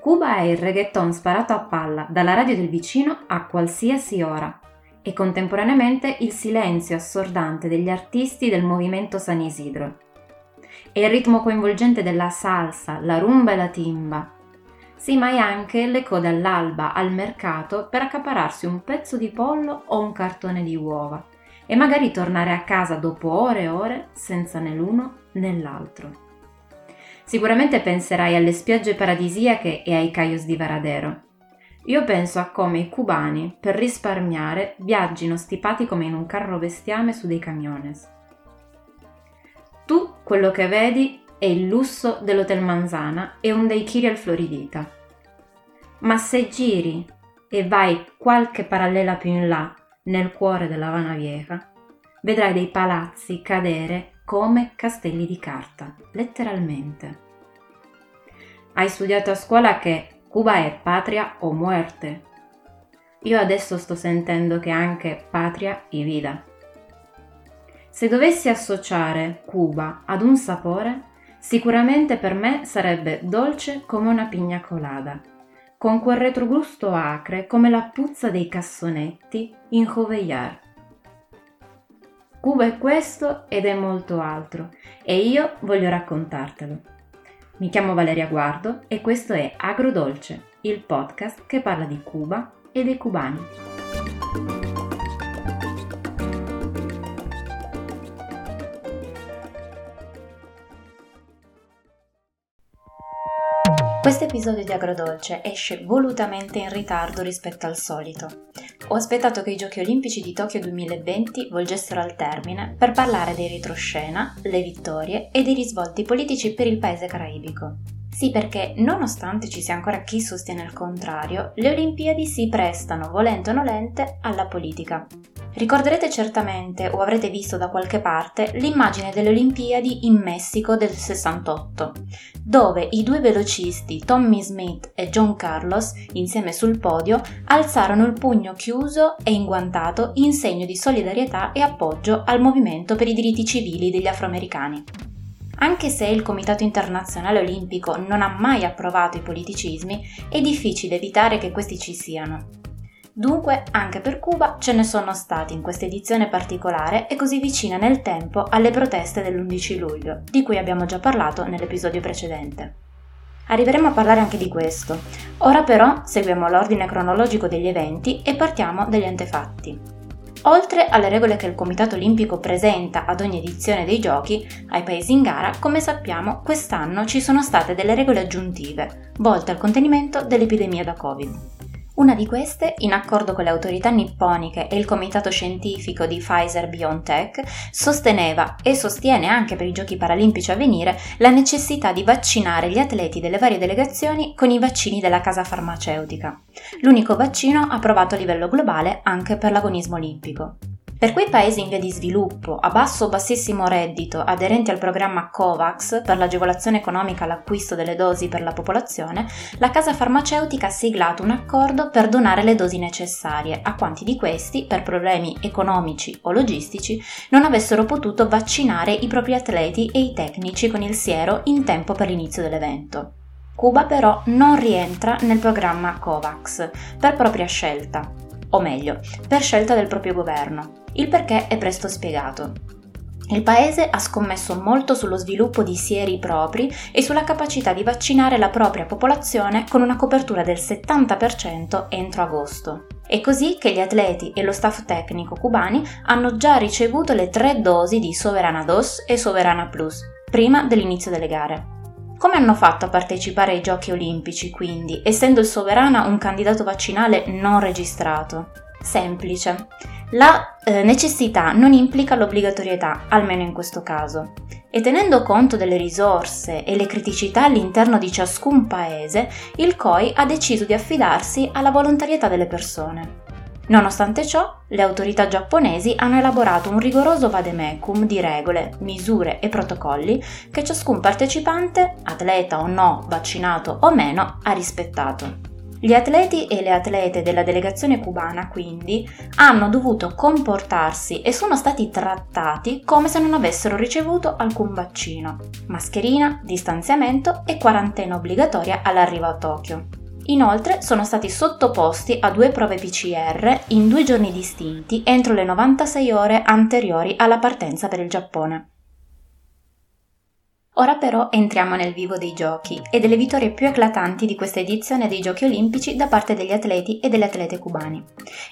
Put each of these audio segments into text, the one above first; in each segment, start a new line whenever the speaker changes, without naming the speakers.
Cuba è il reggaeton sparato a palla dalla radio del vicino a qualsiasi ora e contemporaneamente il silenzio assordante degli artisti del movimento San Isidro. È il ritmo coinvolgente della salsa, la rumba e la timba. Sì, ma è anche le code all'alba al mercato per accapararsi un pezzo di pollo o un cartone di uova e magari tornare a casa dopo ore e ore senza né l'uno né l'altro. Sicuramente penserai alle spiagge paradisiache e ai cayos di Varadero. Io penso a come i cubani, per risparmiare, viaggino stipati come in un carro bestiame su dei camiones. Tu quello che vedi è il lusso dell'Hotel Manzana e un daiquiri al Floridita. Ma se giri e vai qualche parallela più in là, nel cuore della Havana Vieja, vedrai dei palazzi cadere come castelli di carta, letteralmente. Hai studiato a scuola che Cuba è patria o muerte. Io adesso sto sentendo che anche patria e vida. Se dovessi associare Cuba ad un sapore, sicuramente per me sarebbe dolce come una pigna colada, con quel retrogusto acre come la puzza dei cassonetti in Joveillar. Cuba è questo ed è molto altro e io voglio raccontartelo. Mi chiamo Valeria Guardo e questo è Agrodolce, il podcast che parla di Cuba e dei cubani. Questo episodio di Agrodolce esce volutamente in ritardo rispetto al solito. Ho aspettato che i Giochi Olimpici di Tokyo 2020 volgessero al termine per parlare dei retroscena, le vittorie e dei risvolti politici per il paese caraibico. Sì, perché nonostante ci sia ancora chi sostiene il contrario, le Olimpiadi si prestano, volente o nolente, alla politica. Ricorderete certamente o avrete visto da qualche parte l'immagine delle Olimpiadi in Messico del 68, dove i due velocisti Tommy Smith e John Carlos, insieme sul podio, alzarono il pugno chiuso e inguantato in segno di solidarietà e appoggio al movimento per i diritti civili degli afroamericani. Anche se il Comitato Internazionale Olimpico non ha mai approvato i politicismi, è difficile evitare che questi ci siano. Dunque, anche per Cuba ce ne sono stati in questa edizione particolare e così vicina nel tempo alle proteste dell'11 luglio, di cui abbiamo già parlato nell'episodio precedente. Arriveremo a parlare anche di questo. Ora però seguiamo l'ordine cronologico degli eventi e partiamo dagli antefatti. Oltre alle regole che il Comitato Olimpico presenta ad ogni edizione dei giochi ai paesi in gara, come sappiamo, quest'anno ci sono state delle regole aggiuntive, volte al contenimento dell'epidemia da Covid. Una di queste, in accordo con le autorità nipponiche e il comitato scientifico di Pfizer BioNTech, sosteneva e sostiene anche per i giochi paralimpici a venire la necessità di vaccinare gli atleti delle varie delegazioni con i vaccini della casa farmaceutica, l'unico vaccino approvato a livello globale anche per l'agonismo olimpico. Per quei paesi in via di sviluppo, a basso o bassissimo reddito, aderenti al programma COVAX per l'agevolazione economica all'acquisto delle dosi per la popolazione, la casa farmaceutica ha siglato un accordo per donare le dosi necessarie a quanti di questi, per problemi economici o logistici, non avessero potuto vaccinare i propri atleti e i tecnici con il siero in tempo per l'inizio dell'evento. Cuba però non rientra nel programma COVAX per propria scelta, o meglio, per scelta del proprio governo. Il perché è presto spiegato. Il paese ha scommesso molto sullo sviluppo di sieri propri e sulla capacità di vaccinare la propria popolazione con una copertura del 70% entro agosto. È così che gli atleti e lo staff tecnico cubani hanno già ricevuto le tre dosi di Soverana DOS e Soverana Plus, prima dell'inizio delle gare. Come hanno fatto a partecipare ai giochi olimpici, quindi, essendo il Soverana un candidato vaccinale non registrato? Semplice. La eh, necessità non implica l'obbligatorietà, almeno in questo caso. E tenendo conto delle risorse e le criticità all'interno di ciascun paese, il COI ha deciso di affidarsi alla volontarietà delle persone. Nonostante ciò, le autorità giapponesi hanno elaborato un rigoroso vademecum di regole, misure e protocolli che ciascun partecipante, atleta o no, vaccinato o meno, ha rispettato. Gli atleti e le atlete della delegazione cubana quindi hanno dovuto comportarsi e sono stati trattati come se non avessero ricevuto alcun vaccino. Mascherina, distanziamento e quarantena obbligatoria all'arrivo a Tokyo. Inoltre sono stati sottoposti a due prove PCR in due giorni distinti entro le 96 ore anteriori alla partenza per il Giappone. Ora però entriamo nel vivo dei giochi e delle vittorie più eclatanti di questa edizione dei Giochi Olimpici da parte degli atleti e delle atlete cubani.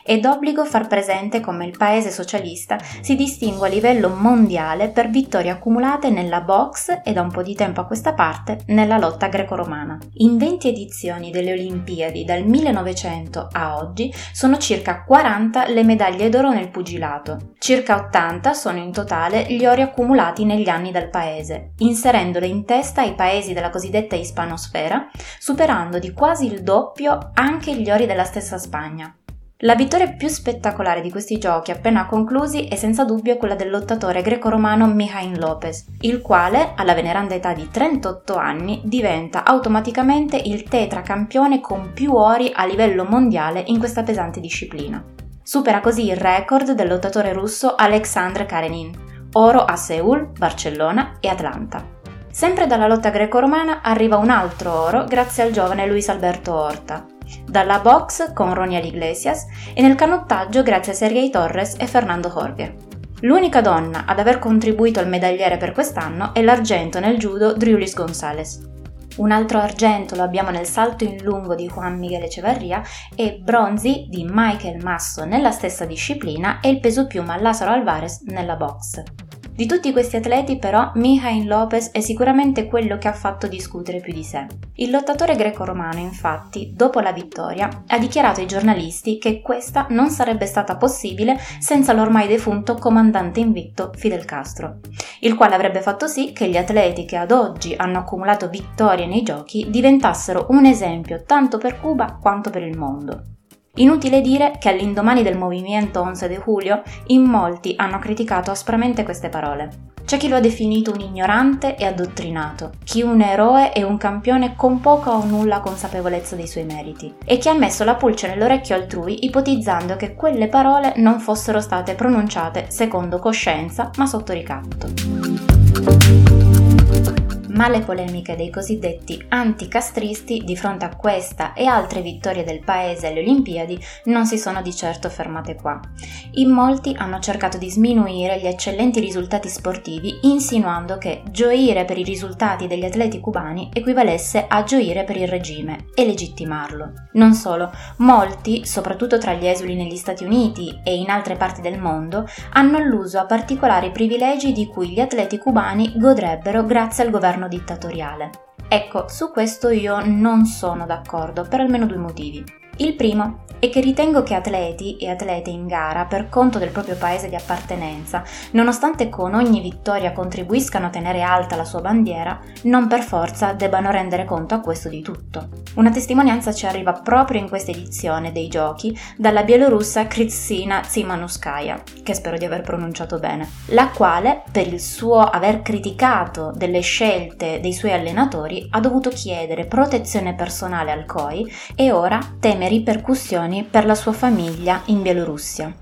È d'obbligo far presente come il paese socialista si distingue a livello mondiale per vittorie accumulate nella box e da un po' di tempo a questa parte nella lotta greco-romana. In 20 edizioni delle Olimpiadi dal 1900 a oggi sono circa 40 le medaglie d'oro nel pugilato, circa 80 sono in totale gli ori accumulati negli anni dal paese, inserendo inserendole in testa ai paesi della cosiddetta ispanosfera, superando di quasi il doppio anche gli ori della stessa Spagna. La vittoria più spettacolare di questi giochi appena conclusi è senza dubbio quella del lottatore greco-romano Mijain Lopez, il quale, alla veneranda età di 38 anni, diventa automaticamente il tetracampione con più ori a livello mondiale in questa pesante disciplina. Supera così il record del lottatore russo Alexandr Karenin, oro a Seoul, Barcellona e Atlanta. Sempre dalla lotta greco-romana arriva un altro oro grazie al giovane Luis Alberto Horta, dalla box con Roniel Iglesias e nel canottaggio grazie a Sergei Torres e Fernando Jorge. L'unica donna ad aver contribuito al medagliere per quest'anno è l'argento nel judo Driulis Gonzalez. Un altro argento lo abbiamo nel salto in lungo di Juan Miguel Echevarria e bronzi di Michael Masso nella stessa disciplina e il peso piuma Lazaro Alvarez nella box. Di tutti questi atleti però Mijain Lopez è sicuramente quello che ha fatto discutere più di sé. Il lottatore greco-romano infatti, dopo la vittoria, ha dichiarato ai giornalisti che questa non sarebbe stata possibile senza l'ormai defunto comandante invicto Fidel Castro, il quale avrebbe fatto sì che gli atleti che ad oggi hanno accumulato vittorie nei giochi diventassero un esempio tanto per Cuba quanto per il mondo. Inutile dire che all'indomani del movimento 11 de Julio in molti hanno criticato aspramente queste parole. C'è chi lo ha definito un ignorante e addottrinato, chi un eroe e un campione con poca o nulla consapevolezza dei suoi meriti, e chi ha messo la pulce nell'orecchio altrui ipotizzando che quelle parole non fossero state pronunciate secondo coscienza ma sotto ricatto ma le polemiche dei cosiddetti anticastristi di fronte a questa e altre vittorie del paese alle Olimpiadi non si sono di certo fermate qua. In molti hanno cercato di sminuire gli eccellenti risultati sportivi insinuando che gioire per i risultati degli atleti cubani equivalesse a gioire per il regime e legittimarlo. Non solo, molti, soprattutto tra gli esuli negli Stati Uniti e in altre parti del mondo, hanno alluso a particolari privilegi di cui gli atleti cubani godrebbero grazie al governo dittatoriale. Ecco, su questo io non sono d'accordo per almeno due motivi. Il primo è che ritengo che atleti e atlete in gara per conto del proprio paese di appartenenza, nonostante con ogni vittoria contribuiscano a tenere alta la sua bandiera, non per forza debbano rendere conto a questo di tutto. Una testimonianza ci arriva proprio in questa edizione dei giochi dalla bielorussa Kritsina Tsimanuskaya, che spero di aver pronunciato bene, la quale, per il suo aver criticato delle scelte dei suoi allenatori, ha dovuto chiedere protezione personale al COI e ora teme ripercussioni per la sua famiglia in Bielorussia.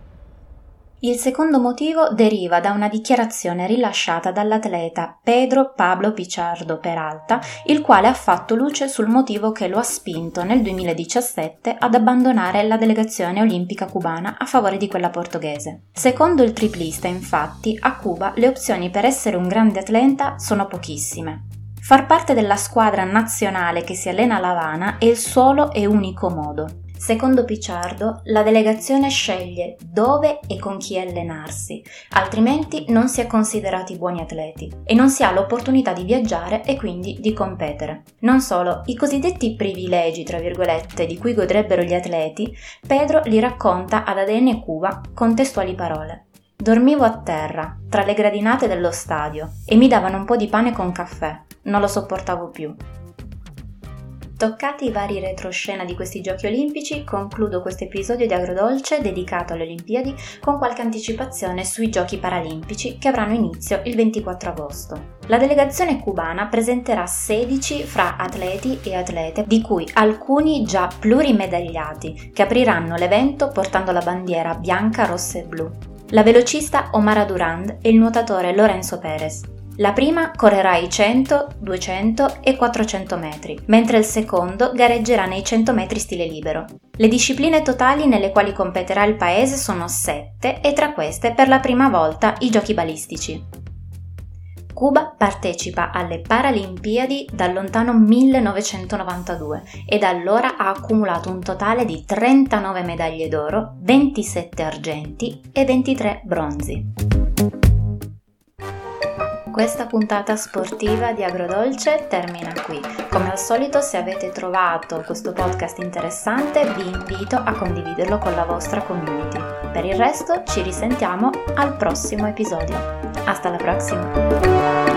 Il secondo motivo deriva da una dichiarazione rilasciata dall'atleta Pedro Pablo Pichardo Peralta, il quale ha fatto luce sul motivo che lo ha spinto nel 2017 ad abbandonare la delegazione olimpica cubana a favore di quella portoghese. Secondo il triplista, infatti, a Cuba le opzioni per essere un grande atleta sono pochissime. Far parte della squadra nazionale che si allena a La Habana è il solo e unico modo. Secondo Picciardo, la delegazione sceglie dove e con chi allenarsi, altrimenti non si è considerati buoni atleti e non si ha l'opportunità di viaggiare e quindi di competere. Non solo, i cosiddetti privilegi, tra virgolette, di cui godrebbero gli atleti, Pedro li racconta ad ADN Cuba con testuali parole. Dormivo a terra, tra le gradinate dello stadio, e mi davano un po' di pane con caffè. Non lo sopportavo più. Toccati i vari retroscena di questi giochi olimpici, concludo questo episodio di Agrodolce dedicato alle Olimpiadi con qualche anticipazione sui giochi paralimpici che avranno inizio il 24 agosto. La delegazione cubana presenterà 16 fra atleti e atlete, di cui alcuni già plurimedagliati, che apriranno l'evento portando la bandiera bianca, rossa e blu. La velocista Omara Durand e il nuotatore Lorenzo Perez. La prima correrà i 100, 200 e 400 metri, mentre il secondo gareggerà nei 100 metri stile libero. Le discipline totali nelle quali competerà il paese sono 7 e tra queste per la prima volta i giochi balistici. Cuba partecipa alle Paralimpiadi dal lontano 1992 e da allora ha accumulato un totale di 39 medaglie d'oro, 27 argenti e 23 bronzi. Questa puntata sportiva di Agrodolce termina qui. Come al solito, se avete trovato questo podcast interessante, vi invito a condividerlo con la vostra community. Per il resto, ci risentiamo al prossimo episodio. Hasta la prossima!